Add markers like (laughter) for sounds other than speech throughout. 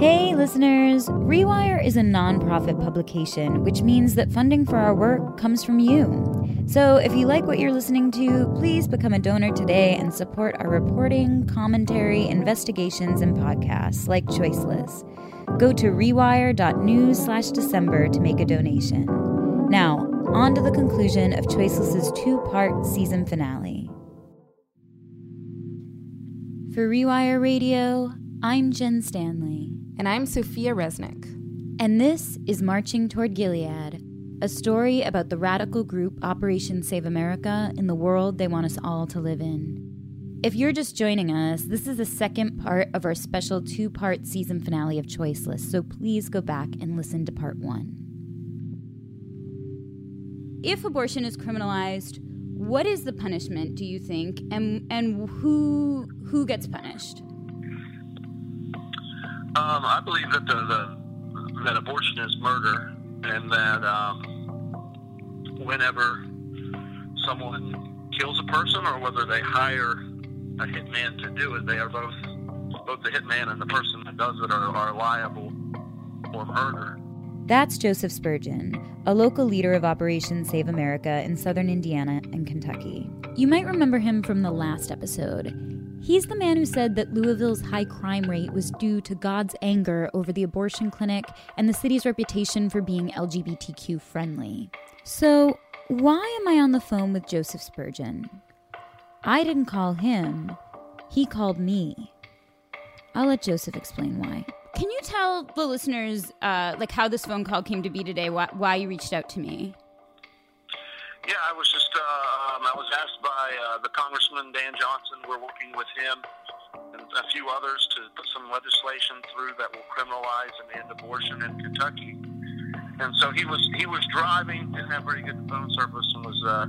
Hey, listeners! Rewire is a nonprofit publication, which means that funding for our work comes from you. So if you like what you're listening to, please become a donor today and support our reporting, commentary, investigations, and podcasts like Choiceless. Go to rewire.news slash December to make a donation. Now, on to the conclusion of Choiceless's two part season finale. For Rewire Radio, I'm Jen Stanley. And I'm Sophia Resnick. And this is Marching Toward Gilead, a story about the radical group Operation Save America in the world they want us all to live in. If you're just joining us, this is the second part of our special two part season finale of Choiceless, so please go back and listen to part one. If abortion is criminalized, what is the punishment, do you think, and, and who, who gets punished? Um, I believe that the, the that abortion is murder, and that um, whenever someone kills a person, or whether they hire a hitman to do it, they are both both the hitman and the person that does it are, are liable for murder. That's Joseph Spurgeon, a local leader of Operation Save America in southern Indiana and Kentucky. You might remember him from the last episode. He's the man who said that Louisville's high crime rate was due to God's anger over the abortion clinic and the city's reputation for being LGBTQ friendly. So, why am I on the phone with Joseph Spurgeon? I didn't call him, he called me. I'll let Joseph explain why. Can you tell the listeners, uh, like, how this phone call came to be today? Why, why you reached out to me? Yeah, I was just uh, um, I was asked by uh, the Congressman Dan Johnson. We're working with him and a few others to put some legislation through that will criminalize and end abortion in Kentucky. And so he was he was driving, didn't have very good phone service, and was uh,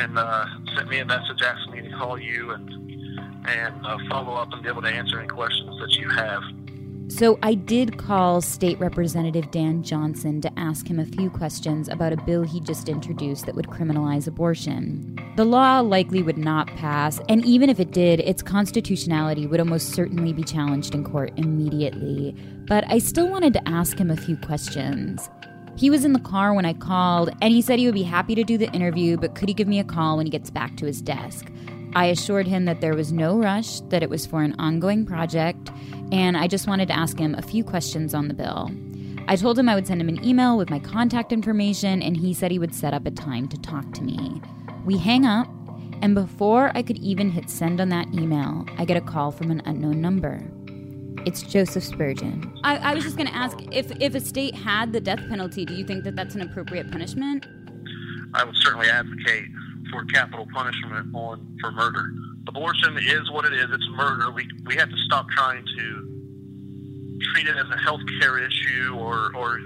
and uh, sent me a message asking me to call you and and uh, follow up and be able to answer any questions that you have. So I did call State Representative Dan Johnson to ask him a few questions about a bill he just introduced that would criminalize abortion. The law likely would not pass, and even if it did, its constitutionality would almost certainly be challenged in court immediately. But I still wanted to ask him a few questions. He was in the car when I called, and he said he would be happy to do the interview, but could he give me a call when he gets back to his desk? I assured him that there was no rush, that it was for an ongoing project, and I just wanted to ask him a few questions on the bill. I told him I would send him an email with my contact information, and he said he would set up a time to talk to me. We hang up, and before I could even hit send on that email, I get a call from an unknown number. It's Joseph Spurgeon. I, I was just going to ask if, if a state had the death penalty, do you think that that's an appropriate punishment? I would certainly advocate for capital punishment on for murder. Abortion is what it is. It's murder. We we have to stop trying to treat it as a health care issue or or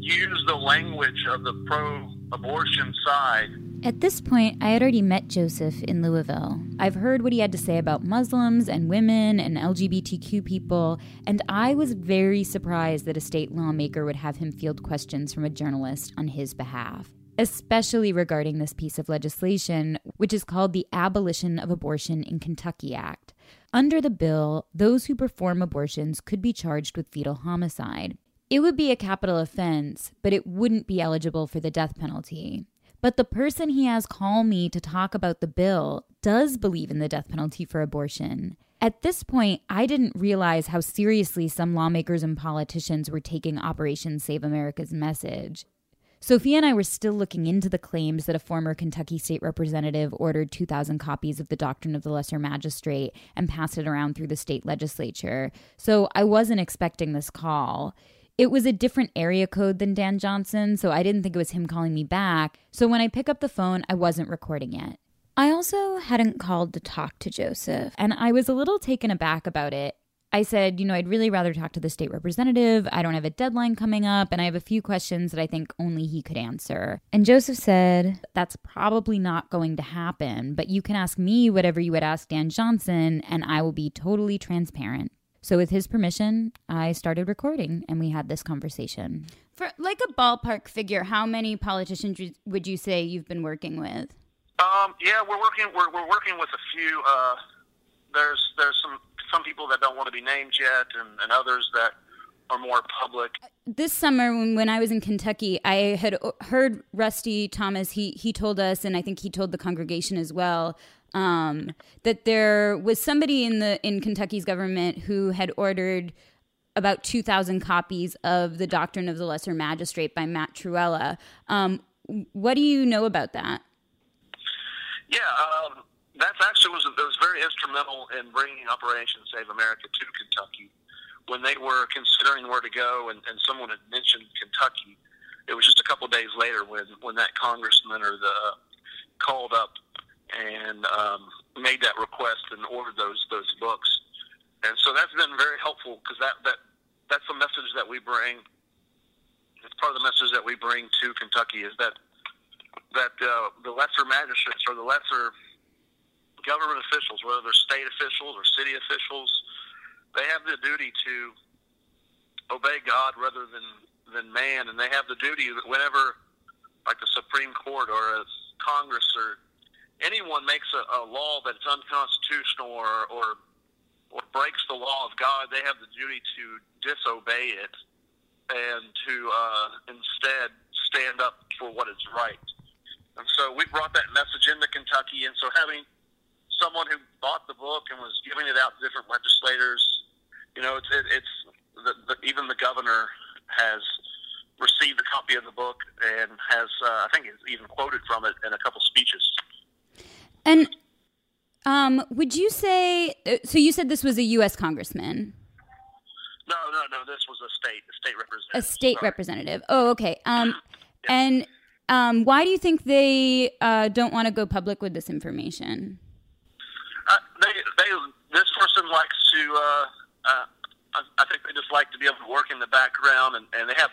use the language of the pro abortion side. At this point, I had already met Joseph in Louisville. I've heard what he had to say about Muslims and women and LGBTQ people, and I was very surprised that a state lawmaker would have him field questions from a journalist on his behalf especially regarding this piece of legislation, which is called the Abolition of Abortion in Kentucky Act. Under the bill, those who perform abortions could be charged with fetal homicide. It would be a capital offense, but it wouldn't be eligible for the death penalty. But the person he has call me to talk about the bill does believe in the death penalty for abortion. At this point, I didn't realize how seriously some lawmakers and politicians were taking Operation Save America's message. Sophia and I were still looking into the claims that a former Kentucky state representative ordered 2,000 copies of the Doctrine of the Lesser Magistrate and passed it around through the state legislature. So I wasn't expecting this call. It was a different area code than Dan Johnson, so I didn't think it was him calling me back. So when I pick up the phone, I wasn't recording it. I also hadn't called to talk to Joseph, and I was a little taken aback about it. I said, you know, I'd really rather talk to the state representative. I don't have a deadline coming up, and I have a few questions that I think only he could answer. And Joseph said, that's probably not going to happen, but you can ask me whatever you would ask Dan Johnson, and I will be totally transparent. So, with his permission, I started recording and we had this conversation. For like a ballpark figure, how many politicians would you say you've been working with? Um, yeah, we're working. We're, we're working with a few. Uh, there's there's some some people that don't want to be named yet, and, and others that are more public. This summer, when, when I was in Kentucky, I had heard Rusty Thomas. He he told us, and I think he told the congregation as well, um, that there was somebody in the in Kentucky's government who had ordered about 2,000 copies of The Doctrine of the Lesser Magistrate by Matt Trewhella. Um, what do you know about that? Yeah, um, that actually was, was very instrumental in bringing Operation Save America to Kentucky. When they were considering where to go, and, and someone had mentioned Kentucky, it was just a couple days later when, when that congressman or the called up and um, made that request and ordered those those books. And so that's been very helpful because that, that that's the message that we bring. It's part of the message that we bring to Kentucky is that that uh, the lesser magistrates or the lesser government officials, whether they're state officials or city officials, they have the duty to obey God rather than than man, and they have the duty that whenever, like the Supreme Court or a Congress or anyone makes a, a law that's unconstitutional or, or or breaks the law of God, they have the duty to disobey it and to uh, instead stand up for what is right. And so we brought that message into Kentucky. And so having someone who bought the book and was giving it out to different legislators, you know, it's, it, it's the, the, even the governor has received a copy of the book and has, uh, I think, even quoted from it in a couple speeches. And um, would you say? Uh, so you said this was a U.S. congressman. No, no, no. This was a state, a state representative. A state Sorry. representative. Oh, okay. Um, yeah. and um, why do you think they uh, don't want to go public with this information? They, they, this person likes to. Uh, uh, I, I think they just like to be able to work in the background, and, and they have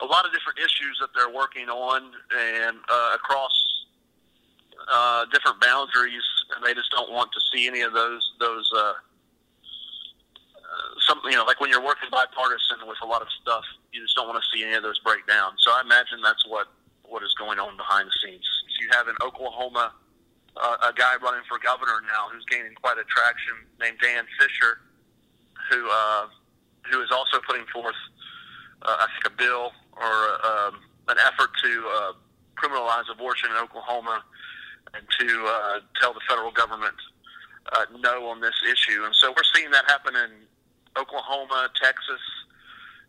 a lot of different issues that they're working on, and uh, across uh, different boundaries, and they just don't want to see any of those those. Uh, uh, some you know, like when you're working bipartisan with a lot of stuff, you just don't want to see any of those break down. So I imagine that's what what is going on behind the scenes. So you have in Oklahoma uh, a guy running for governor now who's gaining quite a traction, named Dan Fisher, who uh, who is also putting forth, uh, I think, a bill or um, an effort to uh, criminalize abortion in Oklahoma and to uh, tell the federal government uh, no on this issue. And so we're seeing that happen in Oklahoma, Texas,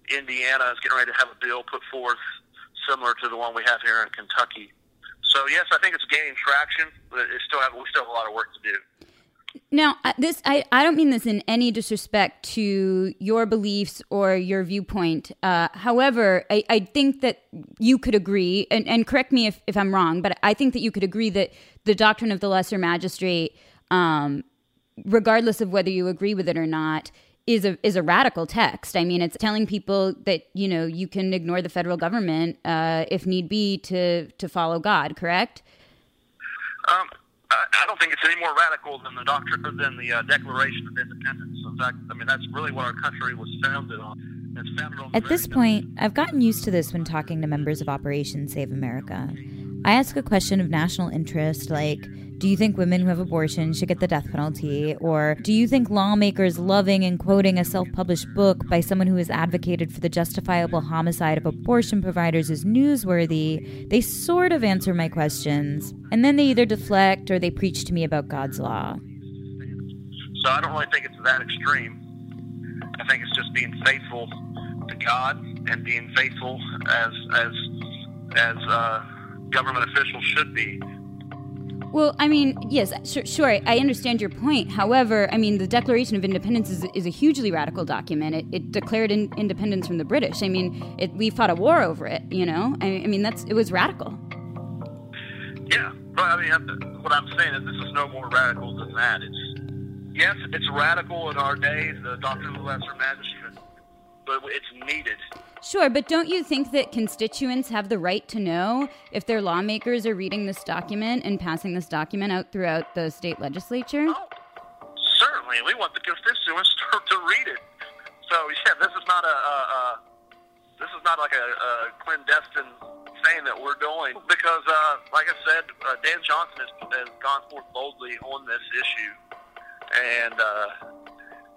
Indiana is getting ready to have a bill put forth similar to the one we have here in Kentucky. So yes, I think it's gaining traction, but it still have, we still have a lot of work to do. Now, uh, this I, I don't mean this in any disrespect to your beliefs or your viewpoint. Uh, however, I, I think that you could agree, and, and correct me if, if I'm wrong, but I think that you could agree that the doctrine of the lesser magistrate, um, regardless of whether you agree with it or not, is a is a radical text. I mean, it's telling people that you know you can ignore the federal government uh, if need be to to follow God. Correct? Um, I, don't think it's any more radical than the doctrine than the uh, Declaration of Independence. In fact, I mean that's really what our country was founded on. Founded on At this point, I've gotten used to this when talking to members of Operation Save America. I ask a question of national interest like, do you think women who have abortions should get the death penalty? Or do you think lawmakers loving and quoting a self published book by someone who has advocated for the justifiable homicide of abortion providers is newsworthy? They sort of answer my questions, and then they either deflect or they preach to me about God's law. So I don't really think it's that extreme. I think it's just being faithful to God and being faithful as as as uh, government officials should be well, I mean, yes, sure, sure, I understand your point. However, I mean, the Declaration of Independence is, is a hugely radical document. It, it declared in, independence from the British. I mean, it, we fought a war over it. You know, I, I mean, that's it was radical. Yeah, but I mean, what I'm saying is this is no more radical than that. It's yes, it's radical in our day, the doctrine of the lesser magistrate, but it's needed. Sure, but don't you think that constituents have the right to know if their lawmakers are reading this document and passing this document out throughout the state legislature? Oh, certainly. We want the constituents (laughs) to, to read it. So, yeah, this is not a, a, a this is not like a, a clandestine thing that we're doing because, uh, like I said, uh, Dan Johnson has, has gone forth boldly on this issue, and uh,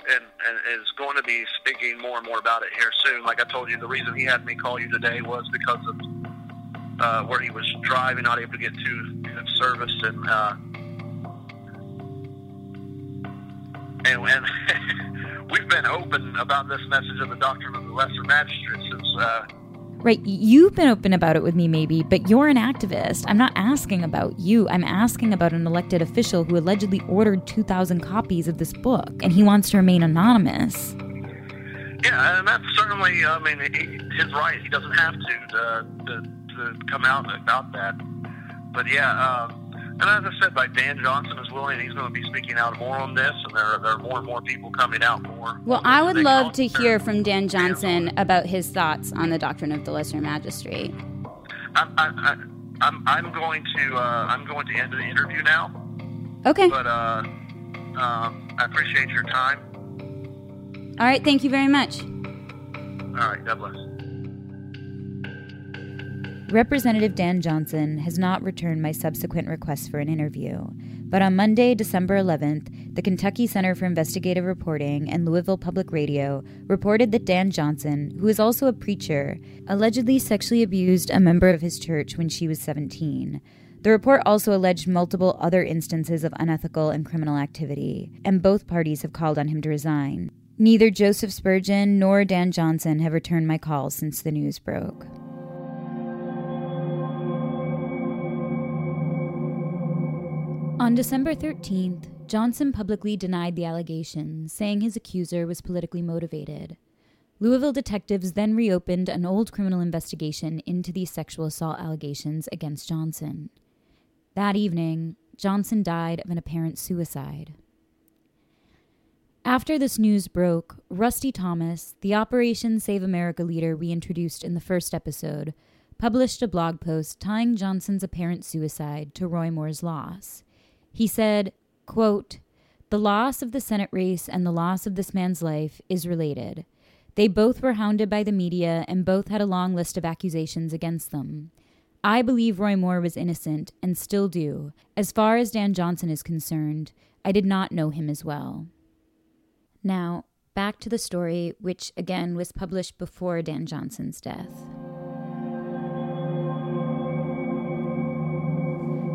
and, and is going to be speaking more and more about it here soon. Like I told you, the reason he had me call you today was because of uh, where he was driving, not able to get to service, and uh, and, and (laughs) we've been open about this message of the doctrine of the lesser magistrate since. Uh, Right, you've been open about it with me, maybe, but you're an activist. I'm not asking about you. I'm asking about an elected official who allegedly ordered 2,000 copies of this book, and he wants to remain anonymous. Yeah, and that's certainly, I mean, his right. He doesn't have to, to, to, to come out about that. But yeah, um, and as I said, like Dan Johnson is willing, he's going to be speaking out more on this, and there, there are more and more people coming out more. Well, I would love to hear from Dan Johnson about his thoughts on the doctrine of the lesser magistrate. I'm, I, I'm, I'm going to, uh, I'm going to end the interview now. Okay. But uh, um, I appreciate your time. All right. Thank you very much. All right. God bless. Representative Dan Johnson has not returned my subsequent request for an interview, but on Monday, December 11th, the Kentucky Center for Investigative Reporting and Louisville Public Radio reported that Dan Johnson, who is also a preacher, allegedly sexually abused a member of his church when she was 17. The report also alleged multiple other instances of unethical and criminal activity, and both parties have called on him to resign. Neither Joseph Spurgeon nor Dan Johnson have returned my calls since the news broke. On December 13th, Johnson publicly denied the allegations, saying his accuser was politically motivated. Louisville detectives then reopened an old criminal investigation into these sexual assault allegations against Johnson. That evening, Johnson died of an apparent suicide. After this news broke, Rusty Thomas, the Operation Save America leader we introduced in the first episode, published a blog post tying Johnson's apparent suicide to Roy Moore's loss. He said, quote, The loss of the Senate race and the loss of this man's life is related. They both were hounded by the media and both had a long list of accusations against them. I believe Roy Moore was innocent and still do. As far as Dan Johnson is concerned, I did not know him as well. Now, back to the story, which again was published before Dan Johnson's death.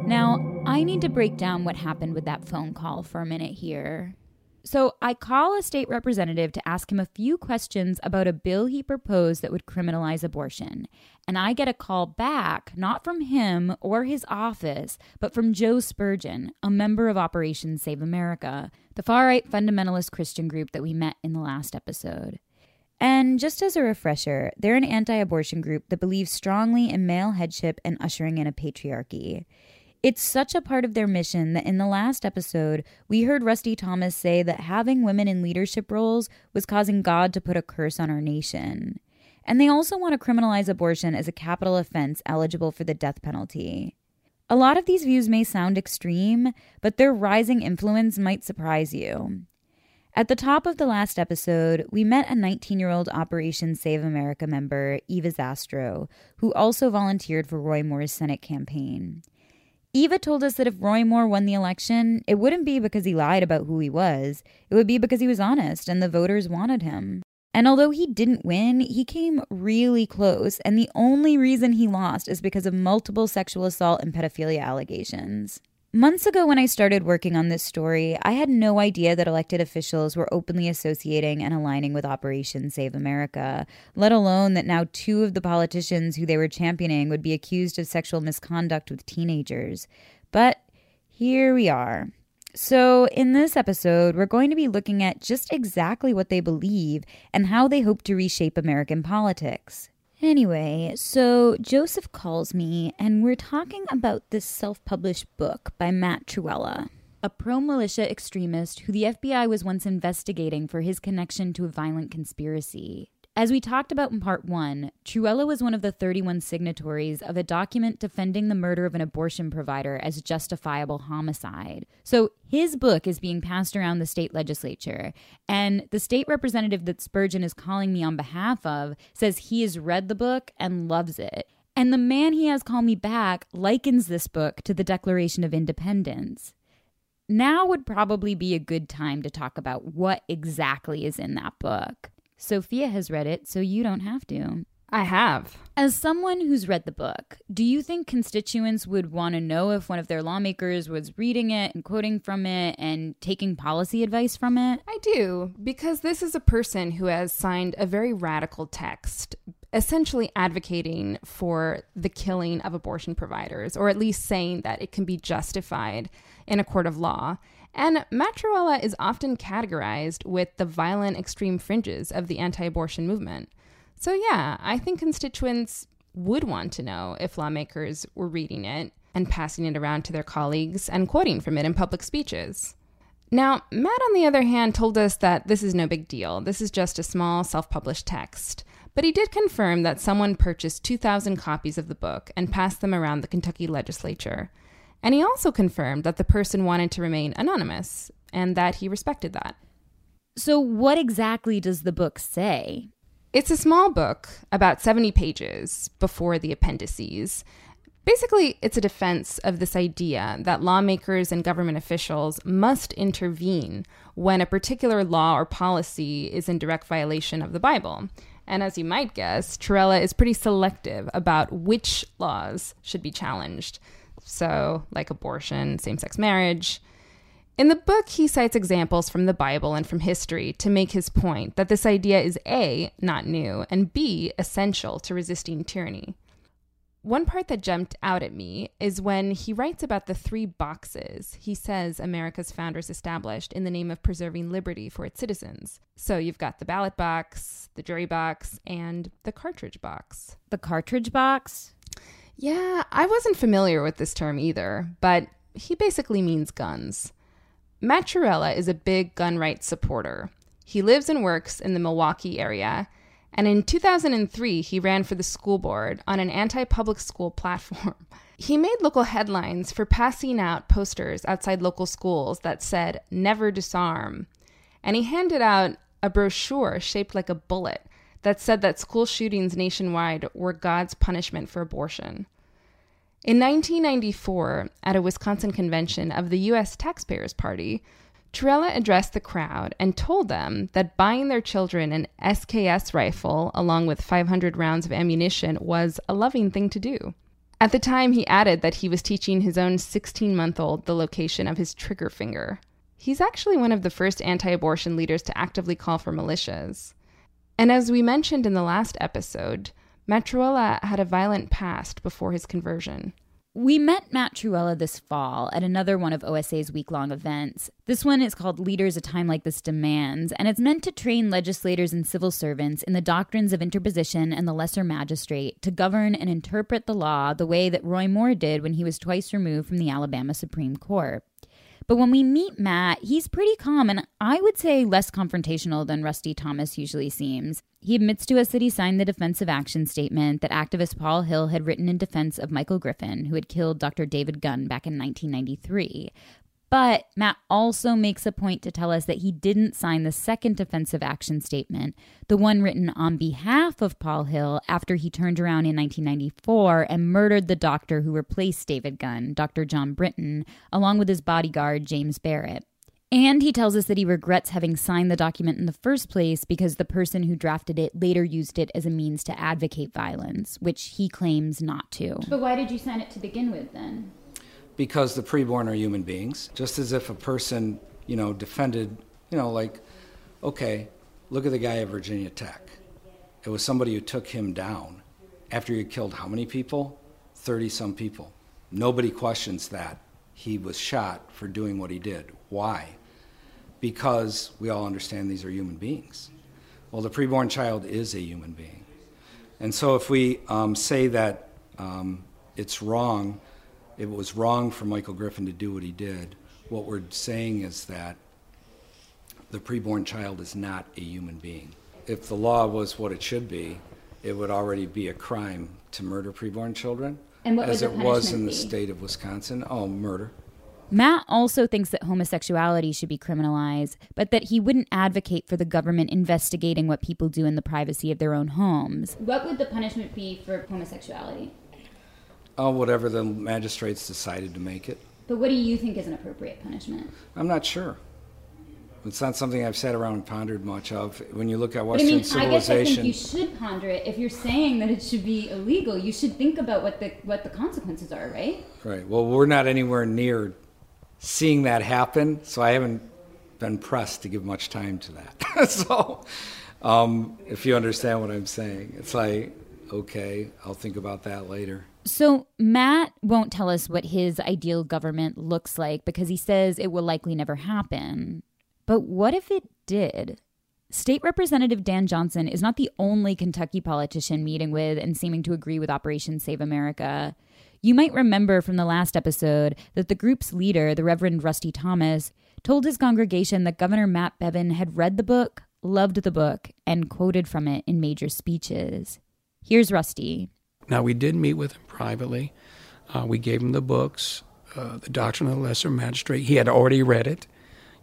Now, I need to break down what happened with that phone call for a minute here. So, I call a state representative to ask him a few questions about a bill he proposed that would criminalize abortion. And I get a call back, not from him or his office, but from Joe Spurgeon, a member of Operation Save America, the far right fundamentalist Christian group that we met in the last episode. And just as a refresher, they're an anti abortion group that believes strongly in male headship and ushering in a patriarchy. It's such a part of their mission that in the last episode, we heard Rusty Thomas say that having women in leadership roles was causing God to put a curse on our nation. And they also want to criminalize abortion as a capital offense eligible for the death penalty. A lot of these views may sound extreme, but their rising influence might surprise you. At the top of the last episode, we met a 19 year old Operation Save America member, Eva Zastrow, who also volunteered for Roy Moore's Senate campaign. Eva told us that if Roy Moore won the election, it wouldn't be because he lied about who he was. It would be because he was honest and the voters wanted him. And although he didn't win, he came really close, and the only reason he lost is because of multiple sexual assault and pedophilia allegations. Months ago, when I started working on this story, I had no idea that elected officials were openly associating and aligning with Operation Save America, let alone that now two of the politicians who they were championing would be accused of sexual misconduct with teenagers. But here we are. So, in this episode, we're going to be looking at just exactly what they believe and how they hope to reshape American politics. Anyway, so Joseph calls me, and we're talking about this self published book by Matt Trewhella, a pro militia extremist who the FBI was once investigating for his connection to a violent conspiracy. As we talked about in part one, Trewhella was one of the 31 signatories of a document defending the murder of an abortion provider as justifiable homicide. So his book is being passed around the state legislature, and the state representative that Spurgeon is calling me on behalf of says he has read the book and loves it. And the man he has call me back likens this book to the Declaration of Independence. Now would probably be a good time to talk about what exactly is in that book. Sophia has read it, so you don't have to. I have. As someone who's read the book, do you think constituents would want to know if one of their lawmakers was reading it and quoting from it and taking policy advice from it? I do, because this is a person who has signed a very radical text, essentially advocating for the killing of abortion providers, or at least saying that it can be justified in a court of law. And Matt Trewhella is often categorized with the violent extreme fringes of the anti abortion movement. So, yeah, I think constituents would want to know if lawmakers were reading it and passing it around to their colleagues and quoting from it in public speeches. Now, Matt, on the other hand, told us that this is no big deal. This is just a small self published text. But he did confirm that someone purchased 2,000 copies of the book and passed them around the Kentucky legislature. And he also confirmed that the person wanted to remain anonymous and that he respected that. So, what exactly does the book say? It's a small book, about 70 pages before the appendices. Basically, it's a defense of this idea that lawmakers and government officials must intervene when a particular law or policy is in direct violation of the Bible. And as you might guess, Trewhella is pretty selective about which laws should be challenged. So, like abortion, same sex marriage, in the book, he cites examples from the Bible and from history to make his point that this idea is A, not new, and B, essential to resisting tyranny. One part that jumped out at me is when he writes about the three boxes he says America's founders established in the name of preserving liberty for its citizens. So you've got the ballot box, the jury box, and the cartridge box. The cartridge box? Yeah, I wasn't familiar with this term either, but he basically means guns. Matt Trewhella is a big gun rights supporter. He lives and works in the Milwaukee area, and in 2003, he ran for the school board on an anti public school (laughs) platform. He made local headlines for passing out posters outside local schools that said, Never disarm. And he handed out a brochure shaped like a bullet that said that school shootings nationwide were God's punishment for abortion. In 1994, at a Wisconsin convention of the U.S. Taxpayers Party, Trewhella addressed the crowd and told them that buying their children an SKS rifle along with 500 rounds of ammunition was a loving thing to do. At the time, he added that he was teaching his own 16 month old the location of his trigger finger. He's actually one of the first anti abortion leaders to actively call for militias. And as we mentioned in the last episode, Matt Trewhella had a violent past before his conversion. We met Matt Trewhella this fall at another one of OSA's week long events. This one is called Leaders A Time Like This Demands, and it's meant to train legislators and civil servants in the doctrines of interposition and the lesser magistrate to govern and interpret the law the way that Roy Moore did when he was twice removed from the Alabama Supreme Court. But when we meet Matt, he's pretty calm and I would say less confrontational than Rusty Thomas usually seems. He admits to us that he signed the defensive action statement that activist Paul Hill had written in defense of Michael Griffin, who had killed Dr. David Gunn back in 1993. But Matt also makes a point to tell us that he didn't sign the second defensive action statement, the one written on behalf of Paul Hill after he turned around in 1994 and murdered the doctor who replaced David Gunn, Dr. John Britton, along with his bodyguard, James Barrett. And he tells us that he regrets having signed the document in the first place because the person who drafted it later used it as a means to advocate violence, which he claims not to. But why did you sign it to begin with then? Because the preborn are human beings. Just as if a person, you know, defended, you know, like, okay, look at the guy at Virginia Tech. It was somebody who took him down after he killed how many people? 30 some people. Nobody questions that. He was shot for doing what he did. Why? Because we all understand these are human beings. Well, the preborn child is a human being. And so if we um, say that um, it's wrong it was wrong for Michael Griffin to do what he did. What we're saying is that the preborn child is not a human being. If the law was what it should be, it would already be a crime to murder preborn children, as it was in the be? state of Wisconsin. Oh, murder. Matt also thinks that homosexuality should be criminalized, but that he wouldn't advocate for the government investigating what people do in the privacy of their own homes. What would the punishment be for homosexuality? Oh, whatever the magistrates decided to make it. But what do you think is an appropriate punishment? I'm not sure. It's not something I've sat around and pondered much of. When you look at But I Western mean, I guess I think civilization, you should ponder it. If you're saying that it should be illegal, you should think about what the what the consequences are, right? right? Well, we're not anywhere near seeing that happen, so I haven't been pressed to give much time to that. (laughs) so, um, if you understand what I'm saying, it's like, okay, I'll think about that later. So, Matt won't tell us what his ideal government looks like because he says it will likely never happen. But what if it did? State Representative Dan Johnson is not the only Kentucky politician meeting with and seeming to agree with Operation Save America. You might remember from the last episode that the group's leader, the Reverend Rusty Thomas, told his congregation that Governor Matt Bevin had read the book, loved the book, and quoted from it in major speeches. Here's Rusty. Now, we did meet with him privately. Uh, we gave him the books, uh, The Doctrine of the Lesser Magistrate. He had already read it,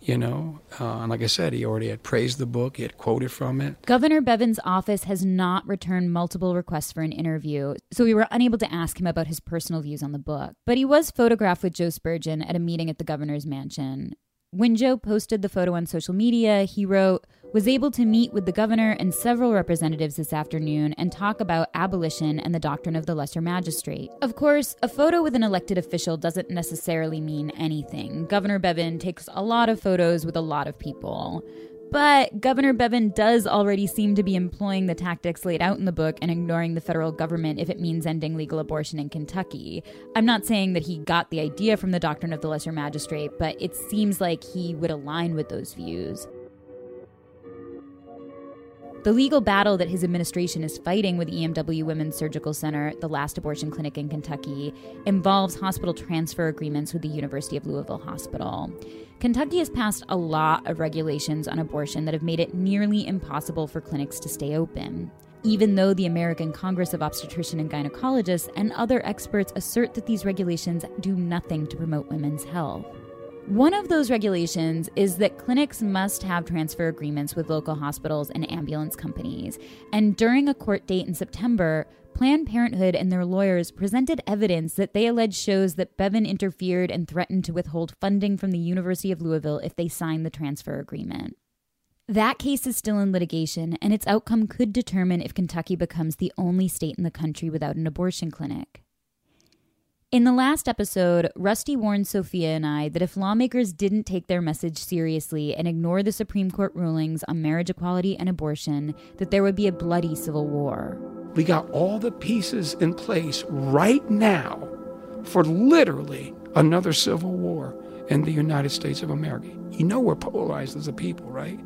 you know. Uh, and like I said, he already had praised the book, he had quoted from it. Governor Bevin's office has not returned multiple requests for an interview, so we were unable to ask him about his personal views on the book. But he was photographed with Joe Spurgeon at a meeting at the governor's mansion. When Joe posted the photo on social media, he wrote, was able to meet with the governor and several representatives this afternoon and talk about abolition and the doctrine of the lesser magistrate. Of course, a photo with an elected official doesn't necessarily mean anything. Governor Bevin takes a lot of photos with a lot of people. But Governor Bevin does already seem to be employing the tactics laid out in the book and ignoring the federal government if it means ending legal abortion in Kentucky. I'm not saying that he got the idea from the doctrine of the lesser magistrate, but it seems like he would align with those views. The legal battle that his administration is fighting with EMW Women's Surgical Center, the last abortion clinic in Kentucky, involves hospital transfer agreements with the University of Louisville Hospital. Kentucky has passed a lot of regulations on abortion that have made it nearly impossible for clinics to stay open. Even though the American Congress of Obstetrician and Gynecologists and other experts assert that these regulations do nothing to promote women's health. One of those regulations is that clinics must have transfer agreements with local hospitals and ambulance companies. And during a court date in September, Planned Parenthood and their lawyers presented evidence that they allege shows that Bevin interfered and threatened to withhold funding from the University of Louisville if they signed the transfer agreement. That case is still in litigation, and its outcome could determine if Kentucky becomes the only state in the country without an abortion clinic. In the last episode, Rusty warned Sophia and I that if lawmakers didn't take their message seriously and ignore the Supreme Court rulings on marriage equality and abortion, that there would be a bloody civil war. We got all the pieces in place right now for literally another civil war in the United States of America. You know we're polarized as a people, right?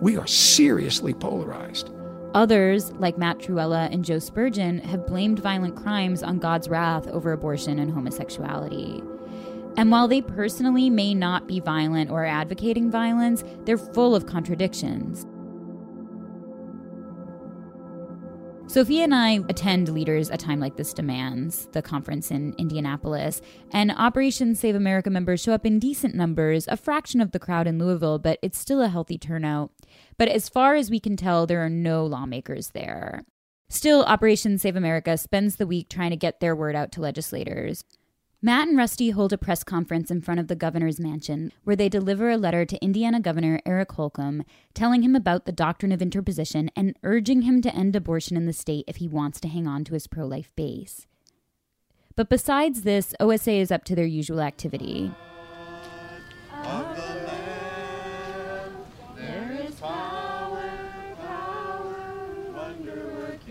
We are seriously polarized. Others, like Matt Trewhella and Joe Spurgeon, have blamed violent crimes on God's wrath over abortion and homosexuality. And while they personally may not be violent or advocating violence, they're full of contradictions. Sophia and I attend Leaders A Time Like This Demands, the conference in Indianapolis, and Operation Save America members show up in decent numbers, a fraction of the crowd in Louisville, but it's still a healthy turnout. But as far as we can tell, there are no lawmakers there. Still, Operation Save America spends the week trying to get their word out to legislators. Matt and Rusty hold a press conference in front of the governor's mansion where they deliver a letter to Indiana Governor Eric Holcomb telling him about the doctrine of interposition and urging him to end abortion in the state if he wants to hang on to his pro life base. But besides this, OSA is up to their usual activity.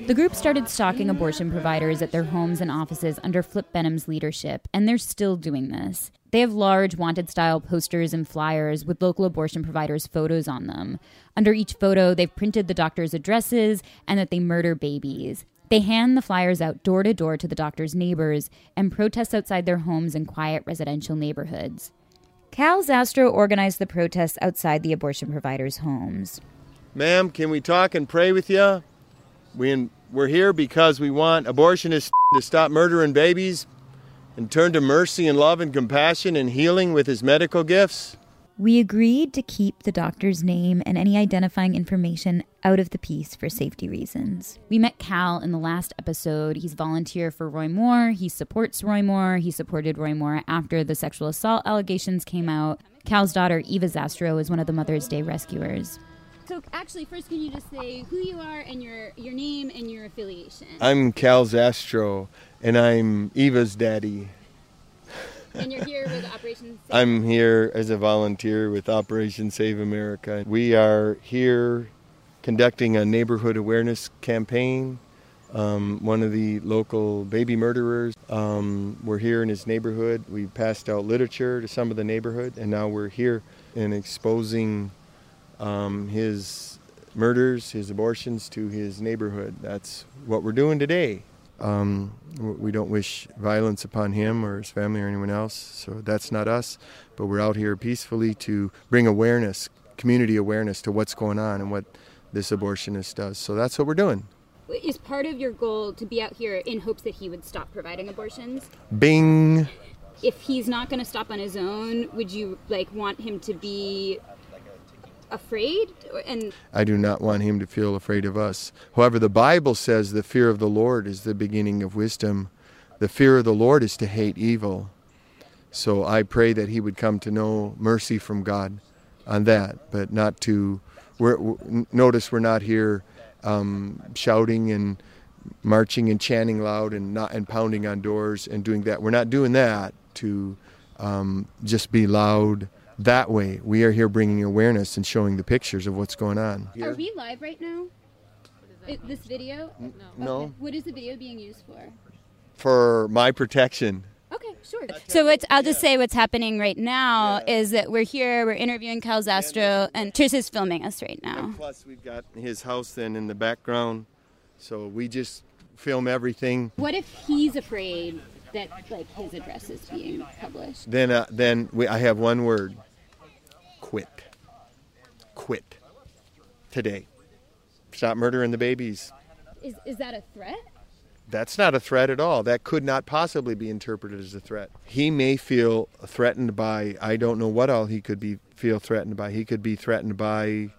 The group started stalking abortion providers at their homes and offices under Flip Benham's leadership, and they're still doing this. They have large wanted style posters and flyers with local abortion providers' photos on them. Under each photo, they've printed the doctor's addresses and that they murder babies. They hand the flyers out door to door to the doctor's neighbors and protest outside their homes in quiet residential neighborhoods. Cal Zastrow organized the protests outside the abortion providers' homes. Ma'am, can we talk and pray with you? We, we're here because we want abortionists to stop murdering babies and turn to mercy and love and compassion and healing with his medical gifts. We agreed to keep the doctor's name and any identifying information out of the piece for safety reasons. We met Cal in the last episode. He's volunteer for Roy Moore. He supports Roy Moore. He supported Roy Moore after the sexual assault allegations came out. Cal's daughter, Eva Zastrow, is one of the Mother's Day rescuers. So actually, first, can you just say who you are and your your name and your affiliation? I'm Cal Zastrow, and I'm Eva's daddy. and you're here with Operation Save I'm here as a volunteer with Operation Save America. We are here conducting a neighborhood awareness campaign. Um, one of the local baby murderers. Um, we're here in his neighborhood. We passed out literature to some of the neighborhood, and now we're here and exposing um, his murders, his abortions to his neighborhood. That's what we're doing today. Um, we don't wish violence upon him or his family or anyone else, so that's not us. But we're out here peacefully to bring awareness, community awareness to what's going on and what this abortionist does. So that's what we're doing. Is part of your goal to be out here in hopes that he would stop providing abortions? Bing! If he's not going to stop on his own, would you like want him to be afraid? And I do not want him to feel afraid of us. However, the Bible says the fear of the Lord is the beginning of wisdom. The fear of the Lord is to hate evil. So I pray that he would come to know mercy from God on that, but not to. We're, notice we're not here um, shouting and marching and chanting loud and not and pounding on doors and doing that. We're not doing that to um, just be loud that way. We are here bringing awareness and showing the pictures of what's going on. are we live right now? I- this video? No, Okay. What is the video being used for? for my protection. Okay, sure. So what's, I'll just say what's happening right now is that we're here, we're interviewing Cal Zastrow, and Trish is filming us right now. And plus, we've got his house then in the background, so we just film everything. What if he's afraid that like his address is being published? Then, uh, then we, I have one word: quit. Quit. Today. Stop murdering the babies. Is is that a threat? That's not a threat at all. That could not possibly be interpreted as a threat. He may feel threatened by I don't know what all he could be feel threatened by. He could be threatened by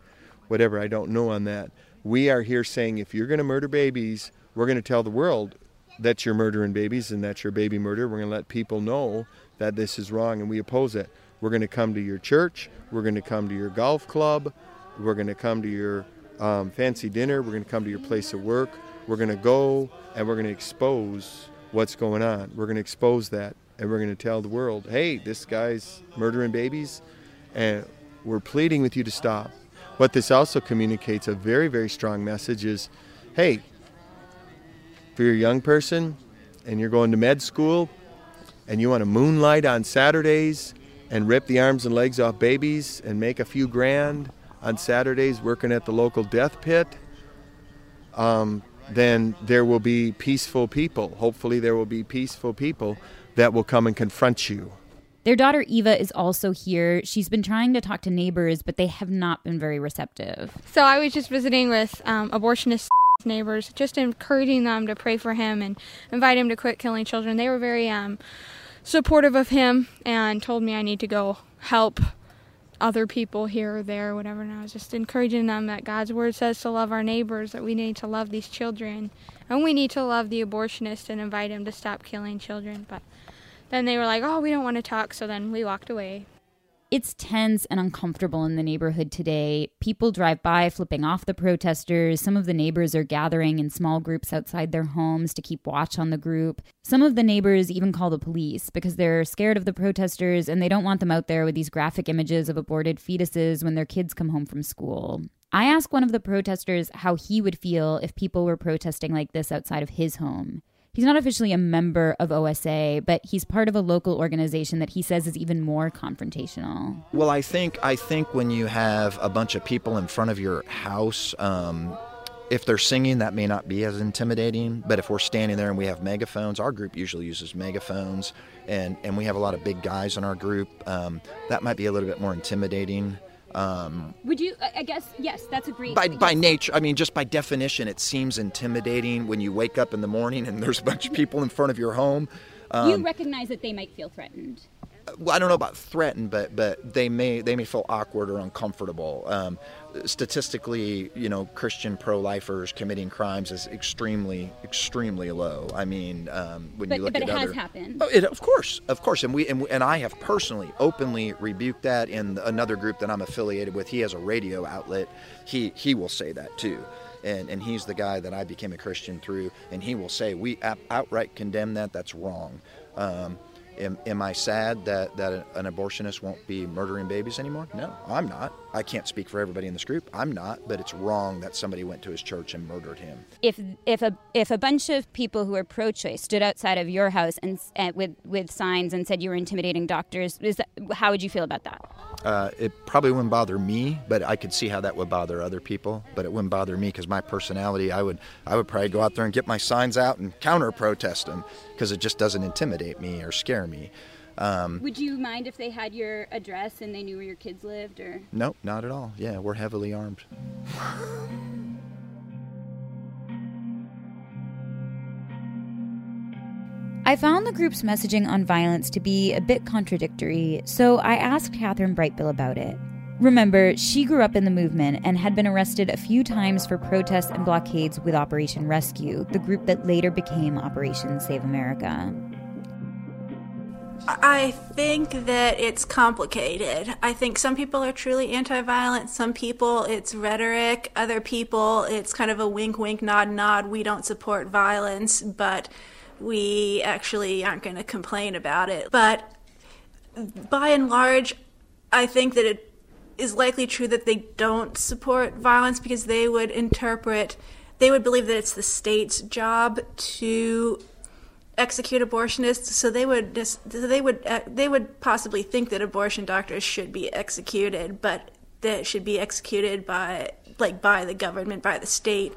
whatever. I don't know on that. We are here saying if you're going to murder babies, we're going to tell the world that you're murdering babies and that's your baby murder. We're going to let people know that this is wrong and we oppose it. We're going to come to your church. We're going to come to your golf club. We're going to come to your um, fancy dinner. We're going to come to your place of work. We're going to go and we're going to expose what's going on. We're going to expose that and we're going to tell the world, hey, this guy's murdering babies and we're pleading with you to stop. What this also communicates a very, very strong message is hey, if you're a young person and you're going to med school and you want to moonlight on Saturdays and rip the arms and legs off babies and make a few grand on Saturdays working at the local death pit, um, then there will be peaceful people. Hopefully, there will be peaceful people that will come and confront you. Their daughter Eva is also here. She's been trying to talk to neighbors, but they have not been very receptive. So I was just visiting with um, abortionist (laughs) neighbors, just encouraging them to pray for him and invite him to quit killing children. They were very um, supportive of him and told me I need to go help other people here or there, whatever. And I was just encouraging them that God's word says to love our neighbors, that we need to love these children, and we need to love the abortionist and invite him to stop killing children. But then they were like, "Oh, we don't want to talk," so then we walked away. It's tense and uncomfortable in the neighborhood today. People drive by flipping off the protesters. Some of the neighbors are gathering in small groups outside their homes to keep watch on the group. Some of the neighbors even call the police because they're scared of the protesters and they don't want them out there with these graphic images of aborted fetuses when their kids come home from school. I asked one of the protesters how he would feel if people were protesting like this outside of his home. He's not officially a member of OSA, but he's part of a local organization that he says is even more confrontational. Well, I think I think when you have a bunch of people in front of your house, um, if they're singing, that may not be as intimidating. But if we're standing there and we have megaphones, our group usually uses megaphones, and and we have a lot of big guys in our group. Um, that might be a little bit more intimidating. Um, Would you? I guess yes. That's a great. by by nature, I mean, just by definition, it seems intimidating when you wake up in the morning and there's a bunch of people in front of your home. you Um, recognize that they might feel threatened. well, I don't know about threatened, but but they may they may feel awkward or uncomfortable. Um, statistically, you know, Christian pro-lifers committing crimes is extremely extremely low. I mean, um, when but, you look but at it other, has happened. Oh, it, of course, of course, and we, and and I have personally openly rebuked that. In another group that I'm affiliated with, he has a radio outlet. He he will say that too. And, and he's the guy that I became a Christian through, and he will say we outright condemn that. That's wrong. Um, Am, am, I sad that, that an abortionist won't be murdering babies anymore? No, I'm not. I can't speak for everybody in this group. I'm not, but it's wrong that somebody went to his church and murdered him. If if a if a bunch of people who are pro-choice stood outside of your house and uh, with with signs and said you were intimidating doctors, that, how would you feel about that? Uh, it probably wouldn't bother me, but I could see how that would bother other people. But it wouldn't bother me because my personality, I would I would probably go out there and get my signs out and counter protest them because it just doesn't intimidate me or scare me. Um, Would you mind if they had your address and they knew where your kids lived, or? Nope, not at all. Yeah, we're heavily armed. (laughs) I found the group's messaging on violence to be a bit contradictory, so I asked Kathryn Brightbill about it. Remember, she grew up in the movement and had been arrested a few times for protests and blockades with Operation Rescue, the group that later became Operation Save America. I think that it's complicated. I think some people are truly anti violent, some people it's rhetoric, other people it's kind of a wink, wink, nod, nod. We don't support violence, but we actually aren't going to complain about it. But by and large, I think that it is likely true that they don't support violence because they would interpret, they would believe that it's the state's job to execute abortionists so they would just, they would uh, they would possibly think that abortion doctors should be executed but that should be executed by like by the government by the state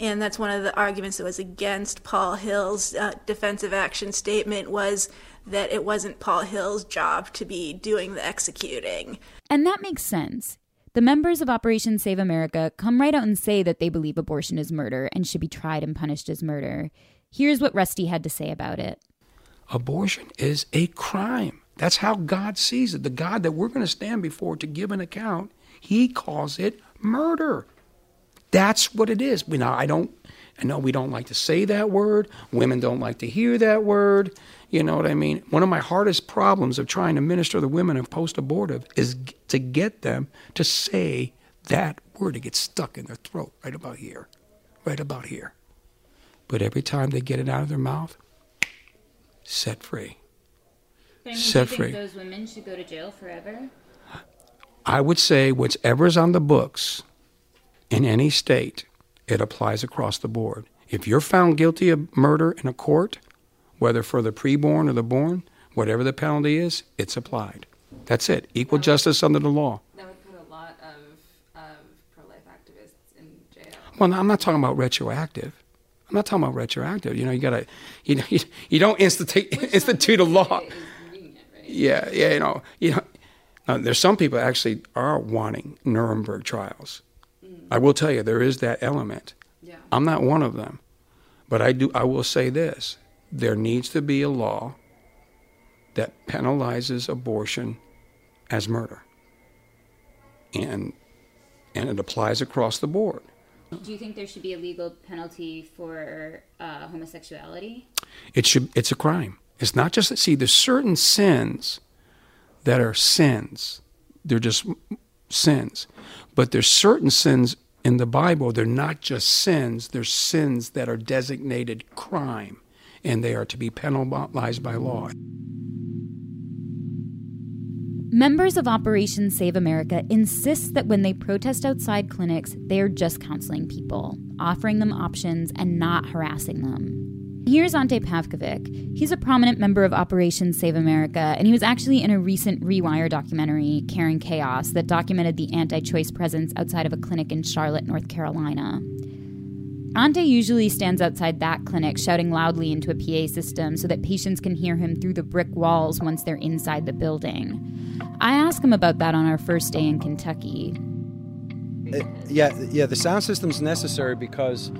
and that's one of the arguments that was against Paul Hill's uh, defensive action statement was that it wasn't Paul Hill's job to be doing the executing and that makes sense the members of Operation Save America come right out and say that they believe abortion is murder and should be tried and punished as murder. Here's what Rusty had to say about it Abortion is a crime. That's how God sees it. The God that we're going to stand before to give an account, he calls it murder. That's what it is. Now, I don't, I know we don't like to say that word. Women don't like to hear that word. You know what I mean? One of my hardest problems of trying to minister to the women of post abortive is to get them to say that word. It gets stuck in their throat right about here. Right about here. But every time they get it out of their mouth, set free. But set free. those women should go to jail forever? I would say whatever's on the books in any state, it applies across the board. If you're found guilty of murder in a court, whether for the preborn or the born, whatever the penalty is, it's applied. That's it. Equal would, justice under the law. That would put a lot of, of pro life activists in jail. Well, I'm not talking about retroactive. I'm not talking about retroactive. You know, you gotta, you know, (laughs) you, you don't institute (laughs) institute a law. Right? Yeah, yeah, you know, you know. Now, there's some people actually are wanting Nuremberg trials. I will tell you, there is that element. Yeah. I'm not one of them, but I do. I will say this: there needs to be a law that penalizes abortion as murder, and and it applies across the board. Do you think there should be a legal penalty for uh, homosexuality? It should. It's a crime. It's not just that. See, there's certain sins that are sins. They're just sins, but there's certain sins in the Bible. They're not just sins. They're sins that are designated crime, and they are to be penalized by law. Members of Operation Save America insist that when they protest outside clinics, they are just counseling people, offering them options and not harassing them. Here's Ante Pavkovic. He's a prominent member of Operation Save America, and he was actually in a recent Rewire documentary, Caring Chaos, that documented the anti choice presence outside of a clinic in Charlotte, North Carolina. Ante usually stands outside that clinic shouting loudly into a PA system so that patients can hear him through the brick walls once they're inside the building. I asked him about that on our first day in Kentucky. It, yeah, yeah, the sound system's necessary because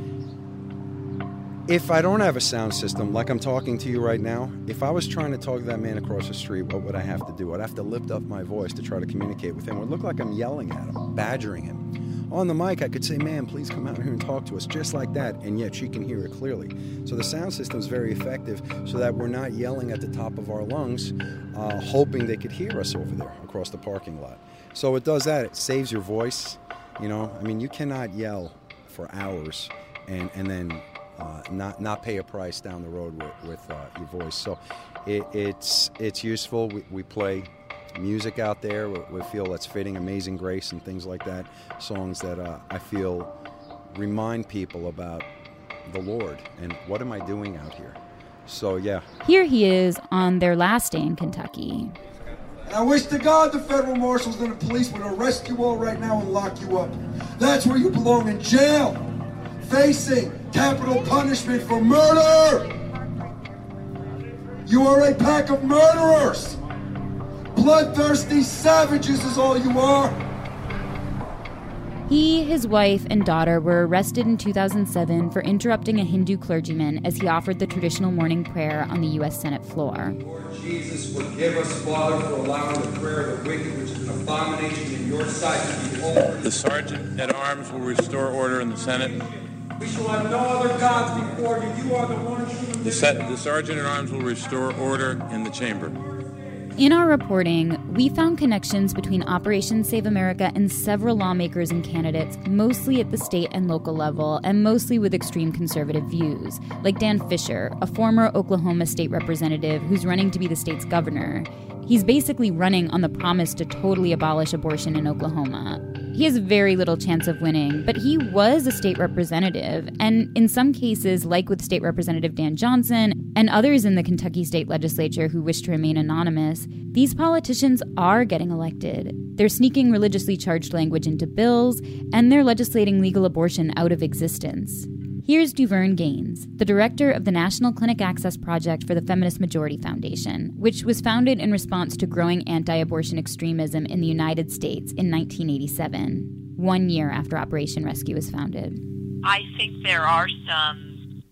if I don't have a sound system, like I'm talking to you right now, if I was trying to talk to that man across the street, what would I have to do? I'd have to lift up my voice to try to communicate with him. It would look like I'm yelling at him, badgering him. On the mic, I could say, man, please come out here and talk to us, just like that, and yet she can hear it clearly. So the sound system is very effective so that we're not yelling at the top of our lungs, uh, hoping they could hear us over there across the parking lot. So it does that, it saves your voice. You know, I mean, you cannot yell for hours and, and then uh, not not pay a price down the road with, with uh, your voice. So it, it's it's useful. We, we play music out there. We, we, feel that's fitting, Amazing Grace and things like that. Songs that uh, I feel remind people about the Lord and what am I doing out here. So yeah. Here he is on their last day in Kentucky. And I wish to God the federal marshals and the police would arrest you all right now and lock you up. That's where you belong in jail, facing capital punishment for murder. You are a pack of murderers. Bloodthirsty savages is all you are. He, his wife, and daughter were arrested in 2007 for interrupting a Hindu clergyman as he offered the traditional morning prayer on the U.S. Senate floor. Lord Jesus, forgive us, Father, for allowing the prayer of the wicked, which is an abomination in your sight, to be overturned. The sergeant at arms will restore order in the Senate. We shall have no other gods before you. You are the one true. The, set, the sergeant at arms will restore order in the chamber. In our reporting, we found connections between Operation Save America and several lawmakers and candidates, mostly at the state and local level, and mostly with extreme conservative views, like Dan Fisher, a former Oklahoma state representative who's running to be the state's governor. He's basically running on the promise to totally abolish abortion in Oklahoma. He has very little chance of winning, but he was a state representative, and in some cases, like with State Representative Dan Johnson and others in the Kentucky state legislature who wish to remain anonymous, these politicians are getting elected. They're sneaking religiously charged language into bills, and they're legislating legal abortion out of existence. Here's Duvergne Gaines, the director of the National Clinic Access Project for the Feminist Majority Foundation, which was founded in response to growing anti abortion extremism in the United States in 1987, one year after Operation Rescue was founded. I think there are some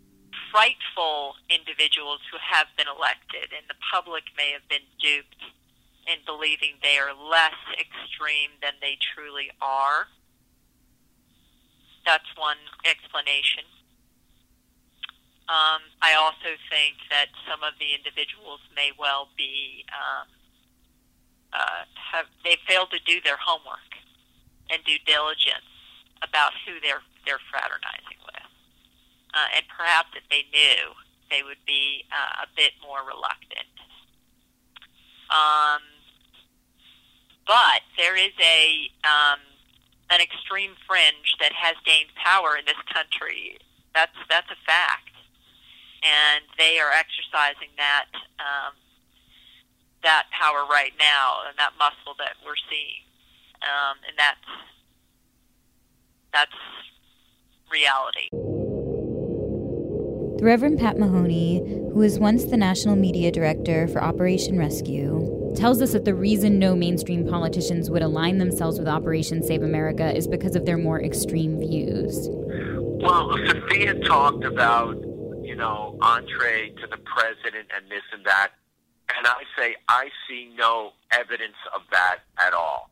frightful individuals who have been elected, and the public may have been duped in believing they are less extreme than they truly are. That's one explanation. Um, I also think that some of the individuals may well be um, uh, have they failed to do their homework and due diligence about who they're they're fraternizing with, uh, and perhaps if they knew, they would be uh, a bit more reluctant. Um, but there is a um, an extreme fringe that has gained power in this country. That's that's a fact and they are exercising that um, that power right now and that muscle that we're seeing, um, and that's that's reality. The Reverend Pat Mahoney, who was once the national media director for Operation Rescue, tells us that the reason no mainstream politicians would align themselves with Operation Save America is because of their more extreme views. Well, Sofia talked about know, entree to the president and this and that. And I say, I see no evidence of that at all.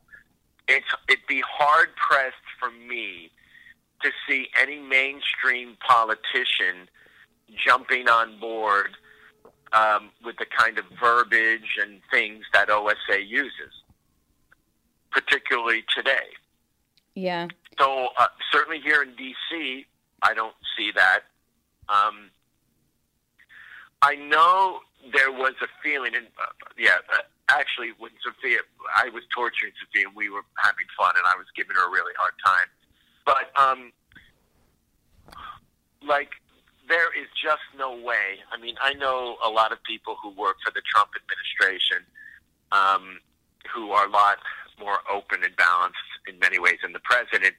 It's, it'd be hard pressed for me to see any mainstream politician jumping on board um, with the kind of verbiage and things that OSA uses, particularly today. Yeah. So uh, certainly here in D.C., I don't see that. Um, I know there was a feeling, and uh, yeah, uh, actually, when Sofia, I was torturing Sofia, and we were having fun, and I was giving her a really hard time. But um, like, there is just no way. I mean, I know a lot of people who work for the Trump administration, um, who are a lot more open and balanced in many ways than the president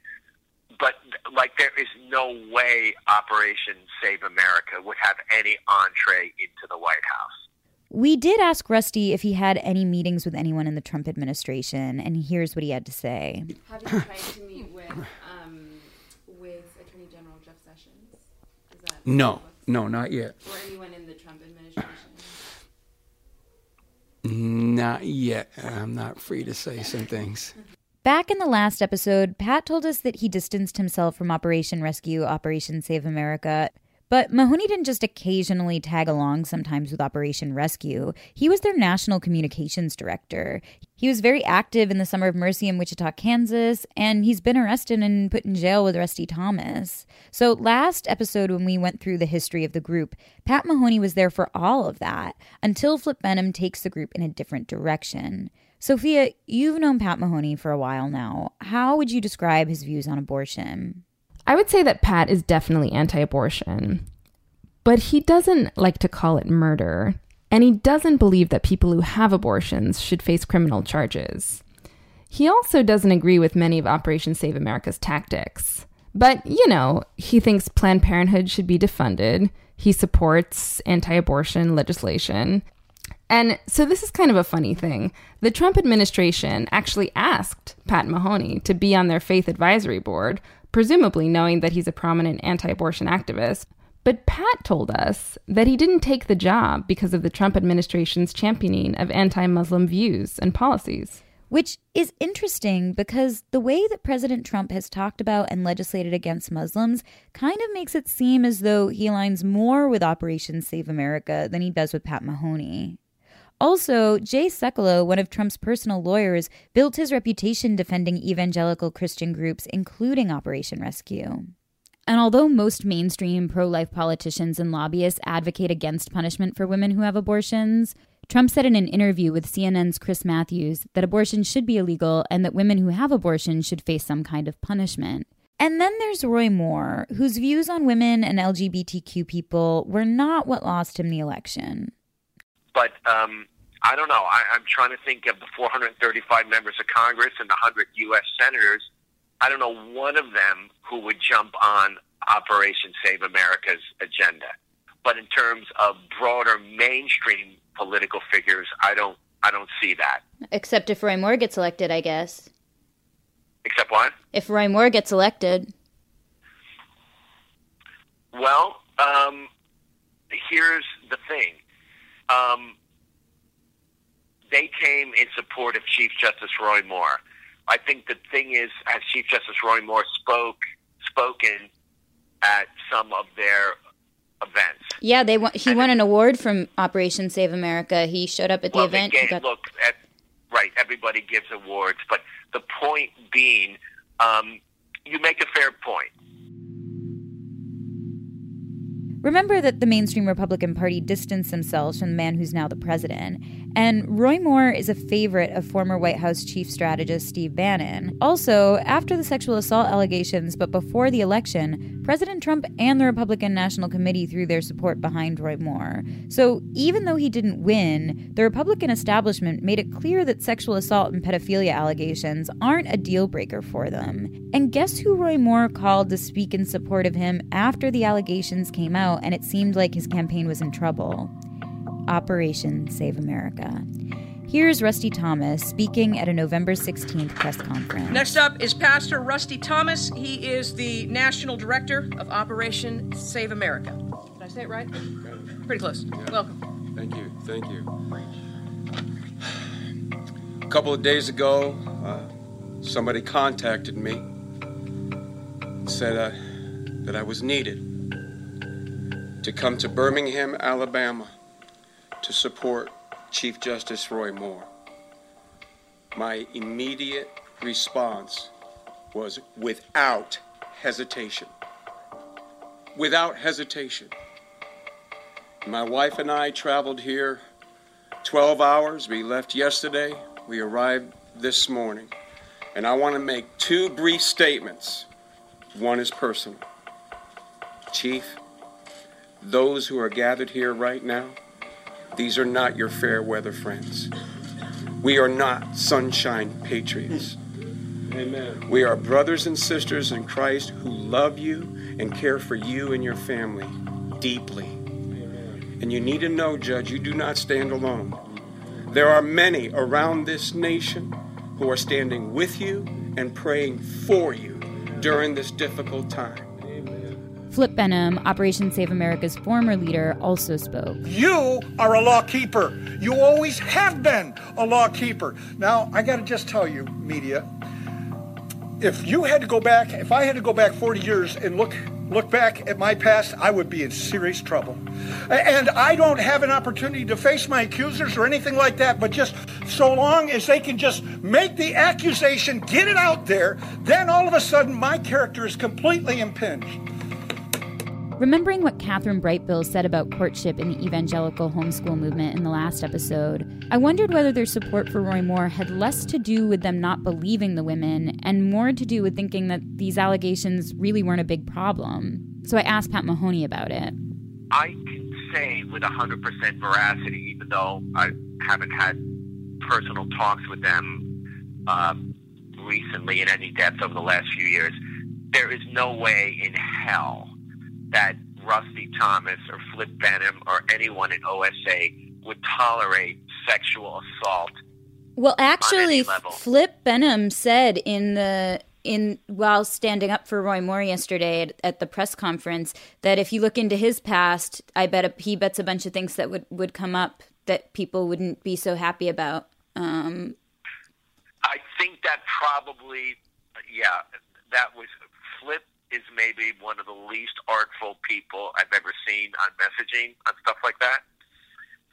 but like there is no way Operation Save America would have any entree into the White House. We did ask Rusty if he had any meetings with anyone in the Trump administration, and here's what he had to say. Have you tried to meet with um, with Attorney General Jeff Sessions? No, no, not yet. Or anyone in the Trump administration? Not yet. I'm not free to say some things. (laughs) Back in the last episode, Pat told us that he distanced himself from Operation Rescue, Operation Save America. But Mahoney didn't just occasionally tag along sometimes with Operation Rescue. He was their national communications director. He was very active in the Summer of Mercy in Wichita, Kansas, and he's been arrested and put in jail with Rusty Thomas. So, last episode, when we went through the history of the group, Pat Mahoney was there for all of that until Flip Benham takes the group in a different direction. Sofia, you've known Pat Mahoney for a while now. How would you describe his views on abortion? I would say that Pat is definitely anti abortion, but he doesn't like to call it murder, and he doesn't believe that people who have abortions should face criminal charges. He also doesn't agree with many of Operation Save America's tactics. But, you know, he thinks Planned Parenthood should be defunded. He supports anti abortion legislation. And so this is kind of a funny thing. The Trump administration actually asked Pat Mahoney to be on their faith advisory board, presumably knowing that he's a prominent anti abortion activist. But Pat told us that he didn't take the job because of the Trump administration's championing of anti Muslim views and policies. Which is interesting because the way that President Trump has talked about and legislated against Muslims kind of makes it seem as though he aligns more with Operation Save America than he does with Pat Mahoney. Also, Jay Sekulow, one of Trump's personal lawyers, built his reputation defending evangelical Christian groups, including Operation Rescue. And although most mainstream pro life politicians and lobbyists advocate against punishment for women who have abortions, Trump said in an interview with CNN's Chris Matthews that abortion should be illegal and that women who have abortions should face some kind of punishment. And then there's Roy Moore, whose views on women and LGBTQ people were not what lost him the election. But um, I don't know. I, I'm trying to think of the 435 members of Congress and the 100 U.S. senators. I don't know one of them who would jump on Operation Save America's agenda. But in terms of broader mainstream political figures, I don't. I don't see that. Except if Roy Moore gets elected, I guess. Except what? If Roy Moore gets elected. Well, um, here's the thing. Um, they came in support of Chief Justice Roy Moore. I think the thing is, as Chief Justice Roy Moore spoke spoken at some of their events. Yeah, they won, he won an award from Operation Save America. He showed up at the well, event. Gave, got, look, at, right, everybody gives awards, but the point being, um, you make a fair point. Remember that the mainstream Republican Party distanced themselves from the man who's now the president. And mm-hmm. Roy Moore is a favorite of former White House chief strategist Steve Bannon. Also, after the sexual assault allegations, but before the election, President Trump and the Republican National Committee threw their support behind Roy Moore. So even though he didn't win, the Republican establishment made it clear that sexual assault and pedophilia allegations aren't a deal breaker for them. And guess who Roy Moore called to speak in support of him after the allegations came out? and it seemed like his campaign was in trouble Operation Save America. Here's Rusty Thomas speaking at a November 16th press conference. Next up is Pastor Rusty Thomas. He is the National Director of Operation Save America. Did I say it right? Pretty close. Welcome. Thank you. Thank you. A couple of days ago, uh, somebody contacted me and said uh, that I was needed to come to Birmingham, Alabama to support Chief Justice Roy Moore. My immediate response was without hesitation. Without hesitation. My wife and I traveled here 12 hours. We left yesterday. We arrived this morning. And I want to make two brief statements. One is personal. Chief, those who are gathered here right now, these are not your fair weather friends. We are not sunshine patriots. Amen. We are brothers and sisters in Christ who love you and care for you and your family deeply. Amen. And you need to know, Judge, you do not stand alone. There are many around this nation who are standing with you and praying for you during this difficult time. Flip Benham, Operation Save America's former leader, also spoke. You are a law keeper. You always have been a law keeper. Now, I got to just tell you, media, if you had to go back, if I had to go back 40 years and look look back at my past, I would be in serious trouble. And I don't have an opportunity to face my accusers or anything like that, but just so long as they can just make the accusation, get it out there, then all of a sudden my character is completely impinged. Remembering what Kathryn Brightbill said about courtship in the evangelical homeschool movement in the last episode, I wondered whether their support for Roy Moore had less to do with them not believing the women and more to do with thinking that these allegations really weren't a big problem. So I asked Pat Mahoney about it. I can say with 100% veracity, even though I haven't had personal talks with them uh, recently in any depth over the last few years, there is no way in hell that Rusty Thomas or Flip Benham or anyone in OSA would tolerate sexual assault. Well, actually, Flip Benham said in the in while standing up for Roy Moore yesterday at, at, the press conference that if you look into his past, I bet a, he bets a bunch of things that would would come up that people wouldn't be so happy about. Um, I think that probably, yeah, that was is maybe one of the least artful people I've ever seen on messaging on stuff like that.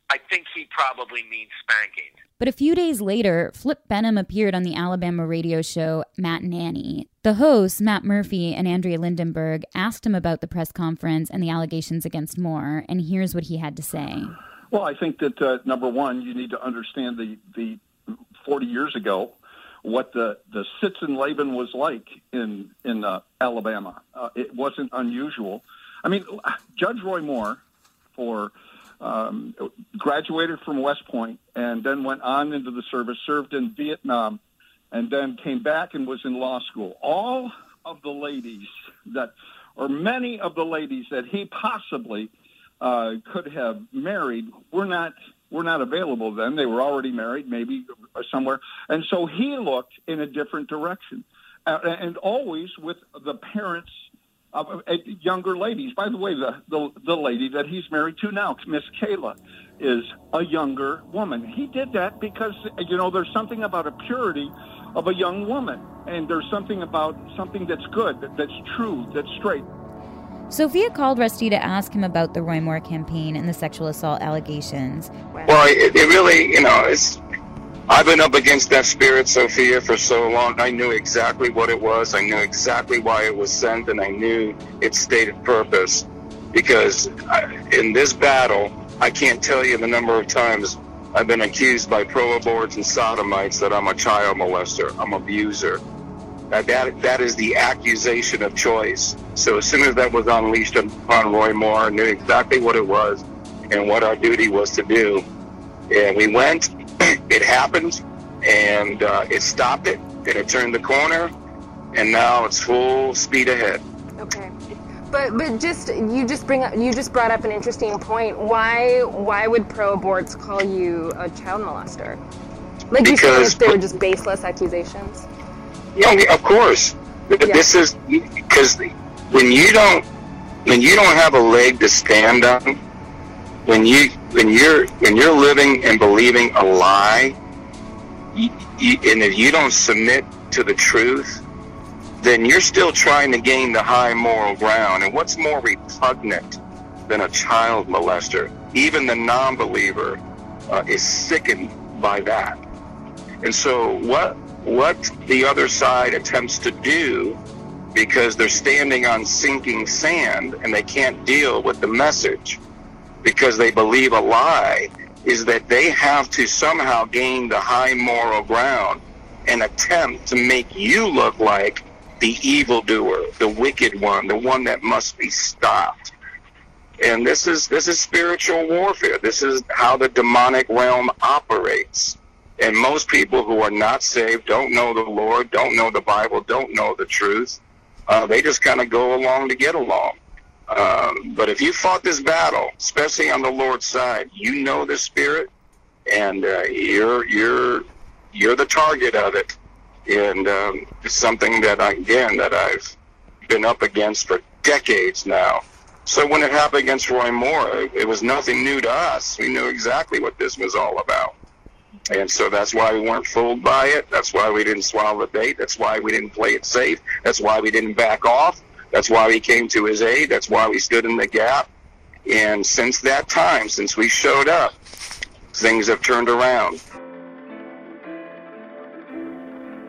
I think he probably means spanking. But a few days later, Flip Benham appeared on the Alabama radio show Matt and Aunie. The hosts, Matt Murphy and Andrea Lindenberg, asked him about the press conference and the allegations against Moore, and here's what he had to say. Well, I think that uh, number one, you need to understand the the 40 years ago what the the Sitz im Leben was like in in uh, Alabama. Uh, it wasn't unusual. I mean, Judge Roy Moore, for um, graduated from West Point and then went on into the service, served in Vietnam, and then came back and was in law school. All of the ladies that, or many of the ladies that he possibly uh, could have married, were not were not available then. They were already married, maybe somewhere. And so he looked in a different direction. Uh, and always with the parents of uh, younger ladies. By the way, the, the, the lady that he's married to now, Miss Kayla, is a younger woman. He did that because, you know, there's something about a purity of a young woman. And there's something about something that's good, that's true, that's straight. Sofia called Rusty to ask him about the Roy Moore campaign and the sexual assault allegations. Well, it, it really, you know, it's. I've been up against that spirit, Sofia, for so long. I knew exactly what it was. I knew exactly why it was sent, and I knew its stated purpose. Because I, in this battle, I can't tell you the number of times I've been accused by pro-aborts and sodomites that I'm a child molester, I'm abuser. That, that, that is the accusation of choice. So as soon as that was unleashed upon Roy Moore, I knew exactly what it was and what our duty was to do. And we went, (clears throat) it happened, and uh, it stopped it, and it turned the corner, and now it's full speed ahead. Okay. But but just you just bring up you just brought up an interesting point. Why why would pro aborts call you a child molester? Like because, you said, they were just baseless accusations. Yeah, of course. Yeah. This is because when you don't when you don't have a leg to stand on, when you when you're when you're living and believing a lie, you, and if you don't submit to the truth, then you're still trying to gain the high moral ground. And what's more repugnant than a child molester? Even the non-believer uh, is sickened by that. And so, what what the other side attempts to do because they're standing on sinking sand and they can't deal with the message because they believe a lie is that they have to somehow gain the high moral ground and attempt to make you look like the evildoer, the wicked one, the one that must be stopped. And this is this is spiritual warfare. This is how the demonic realm operates. And most people who are not saved don't know the Lord, don't know the Bible, don't know the truth. Uh, they just kind of go along to get along. Um, but if you fought this battle, especially on the Lord's side, you know the Spirit, and uh, you're you're you're the target of it. And um, it's something that again that I've been up against for decades now. So when it happened against Roy Moore, it was nothing new to us. We knew exactly what this was all about. And so that's why we weren't fooled by it. That's why we didn't swallow the bait. That's why we didn't play it safe. That's why we didn't back off. That's why we came to his aid. That's why we stood in the gap. And since that time, since we showed up, things have turned around.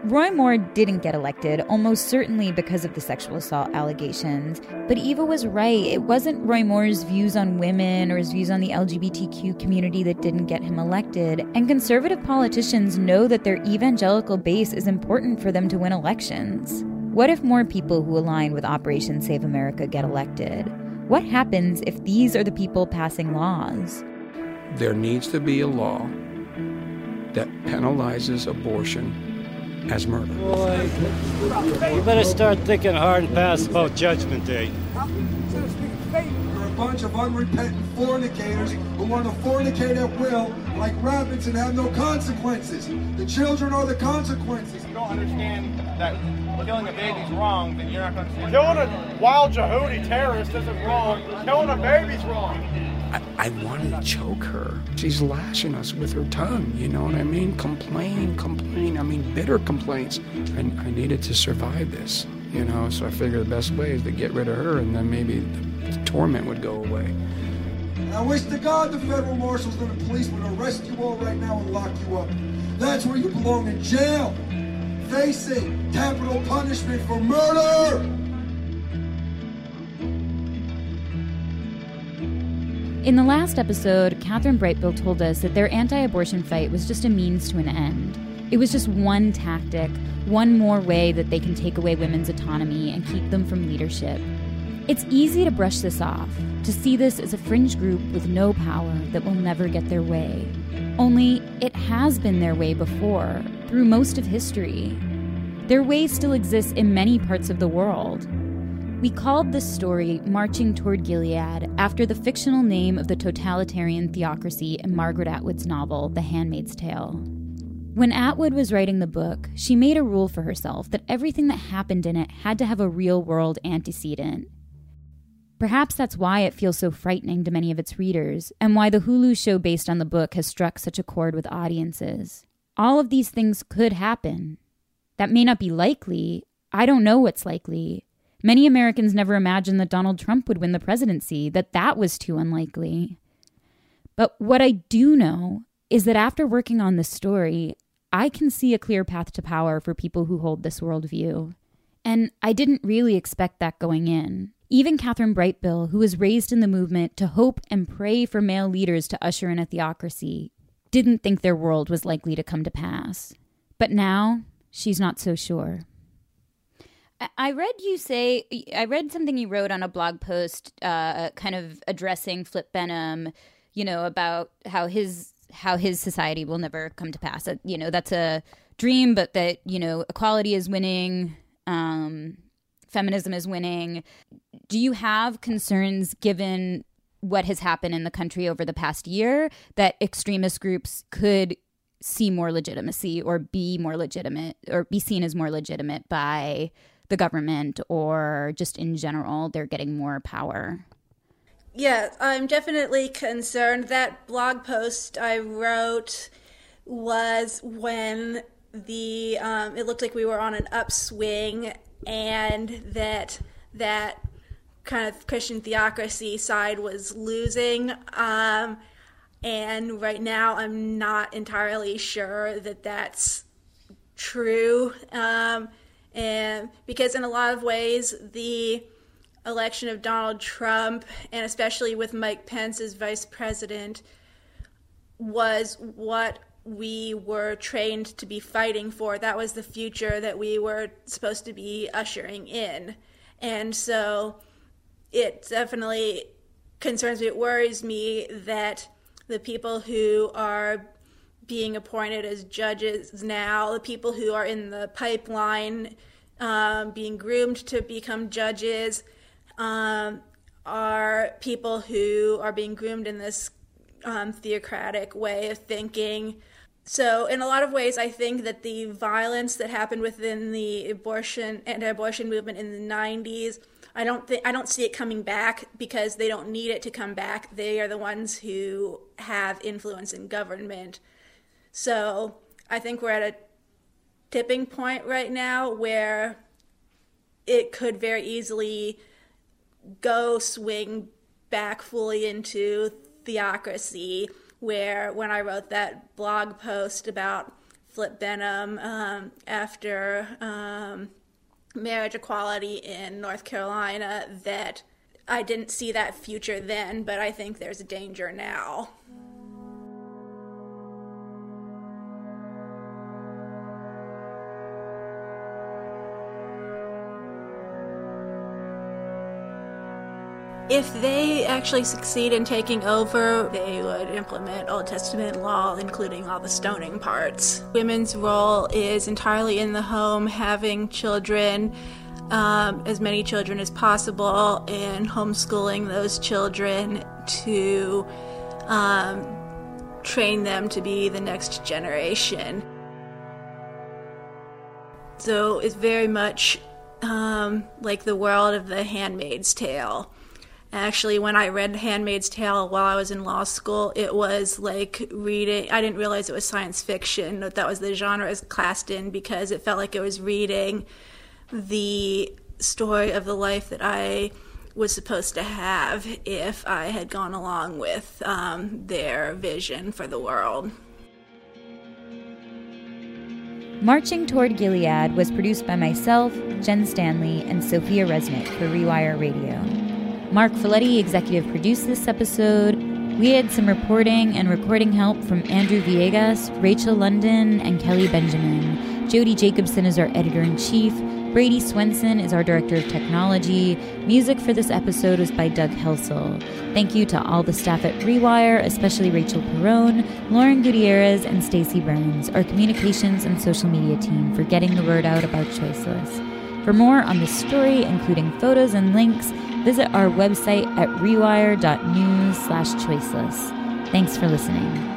Roy Moore didn't get elected, almost certainly because of the sexual assault allegations. But Eva was right. It wasn't Roy Moore's views on women or his views on the LGBTQ community that didn't get him elected. And conservative politicians know that their evangelical base is important for them to win elections. What if more people who align with Operation Save America get elected? What happens if these are the people passing laws? There needs to be a law that penalizes abortion as murder. Boy, you better start thinking hard and fast about Judgment Day. You're a bunch of unrepentant fornicators who want to fornicate at will like rabbits and have no consequences. The children are the consequences. If you don't understand that killing a baby's wrong, then you're not going to understand. Killing a wild jihadi terrorist isn't wrong. Killing a baby's wrong. I, I wanted to choke her. She's lashing us with her tongue, you know what I mean? Complain, complain. I mean, bitter complaints. And I needed to survive this, you know, so I figured the best way is to get rid of her and then maybe the, the torment would go away. I wish to God the federal marshals and the police would arrest you all right now and lock you up. That's where you belong in jail, facing capital punishment for murder. In the last episode, Kathryn Brightbill told us that their anti abortion fight was just a means to an end. It was just one tactic, one more way that they can take away women's autonomy and keep them from leadership. It's easy to brush this off, to see this as a fringe group with no power that will never get their way. Only it has been their way before, through most of history. Their way still exists in many parts of the world. We called this story Marching Toward Gilead after the fictional name of the totalitarian theocracy in Margaret Atwood's novel, The Handmaid's Tale. When Atwood was writing the book, she made a rule for herself that everything that happened in it had to have a real world antecedent. Perhaps that's why it feels so frightening to many of its readers, and why the Hulu show based on the book has struck such a chord with audiences. All of these things could happen. That may not be likely. I don't know what's likely, Many Americans never imagined that Donald Trump would win the presidency, that that was too unlikely. But what I do know is that after working on this story, I can see a clear path to power for people who hold this worldview. And I didn't really expect that going in. Even Kathryn Brightbill, who was raised in the movement to hope and pray for male leaders to usher in a theocracy, didn't think their world was likely to come to pass. But now, she's not so sure. I read you say, I read something you wrote on a blog post, uh, kind of addressing Flip Benham, you know, about how his how his society will never come to pass. You know, that's a dream, but that you know, equality is winning, um, feminism is winning. Do you have concerns given what has happened in the country over the past year that extremist groups could see more legitimacy or be more legitimate or be seen as more legitimate by the government or just in general they're getting more power? Yeah, I'm definitely concerned. That blog post I wrote was when the um, it looked like we were on an upswing and that that kind of Christian theocracy side was losing. Um, and right now, I'm not entirely sure that that's true. Um, and because in a lot of ways the election of Donald Trump and especially with Mike Pence as vice president was what we were trained to be fighting for. That was the future that we were supposed to be ushering in. And so it definitely concerns me, it worries me that the people who are being appointed as judges now, the people who are in the pipeline um, being groomed to become judges, um, are people who are being groomed in this um, theocratic way of thinking. So, in a lot of ways, I think that the violence that happened within the abortion anti-abortion movement in the '90s I don't think I don't see it coming back because they don't need it to come back. They are the ones who have influence in government. So I think we're at a tipping point right now where it could very easily go swing back fully into theocracy. Where when I wrote that blog post about Flip Benham um, after um, marriage equality in North Carolina, that I didn't see that future then, but I think there's a danger now. If they actually succeed in taking over, they would implement Old Testament law, including all the stoning parts. Women's role is entirely in the home, having children, um, as many children as possible, and homeschooling those children to um, train them to be the next generation. So it's very much um, like the world of the Handmaid's Tale Actually, when I read Handmaid's Tale while I was in law school, it was like reading. I didn't realize it was science fiction. That, that was the genre it was classed in because it felt like it was reading the story of the life that I was supposed to have if I had gone along with um, their vision for the world. Marching Toward Gilead was produced by myself, Jenn Stanley, and Sofia Resnick for Rewire Radio. Mark Folletti executive produced this episode. We had some reporting and recording help from Andrew Villegas, Rachel London, and Kelly Benjamin. Jodi Jacobson is our editor in chief. Brady Swenson is our director of technology. Music for this episode was by Doug Helsel. Thank you to all the staff at Rewire, especially Rachel Perone, Lauren Gutierrez, and Stacy Burns, our communications and social media team, for getting the word out about Choiceless. For more on this story, including photos and links, visit our website at rewire.news slash choiceless. Thanks for listening.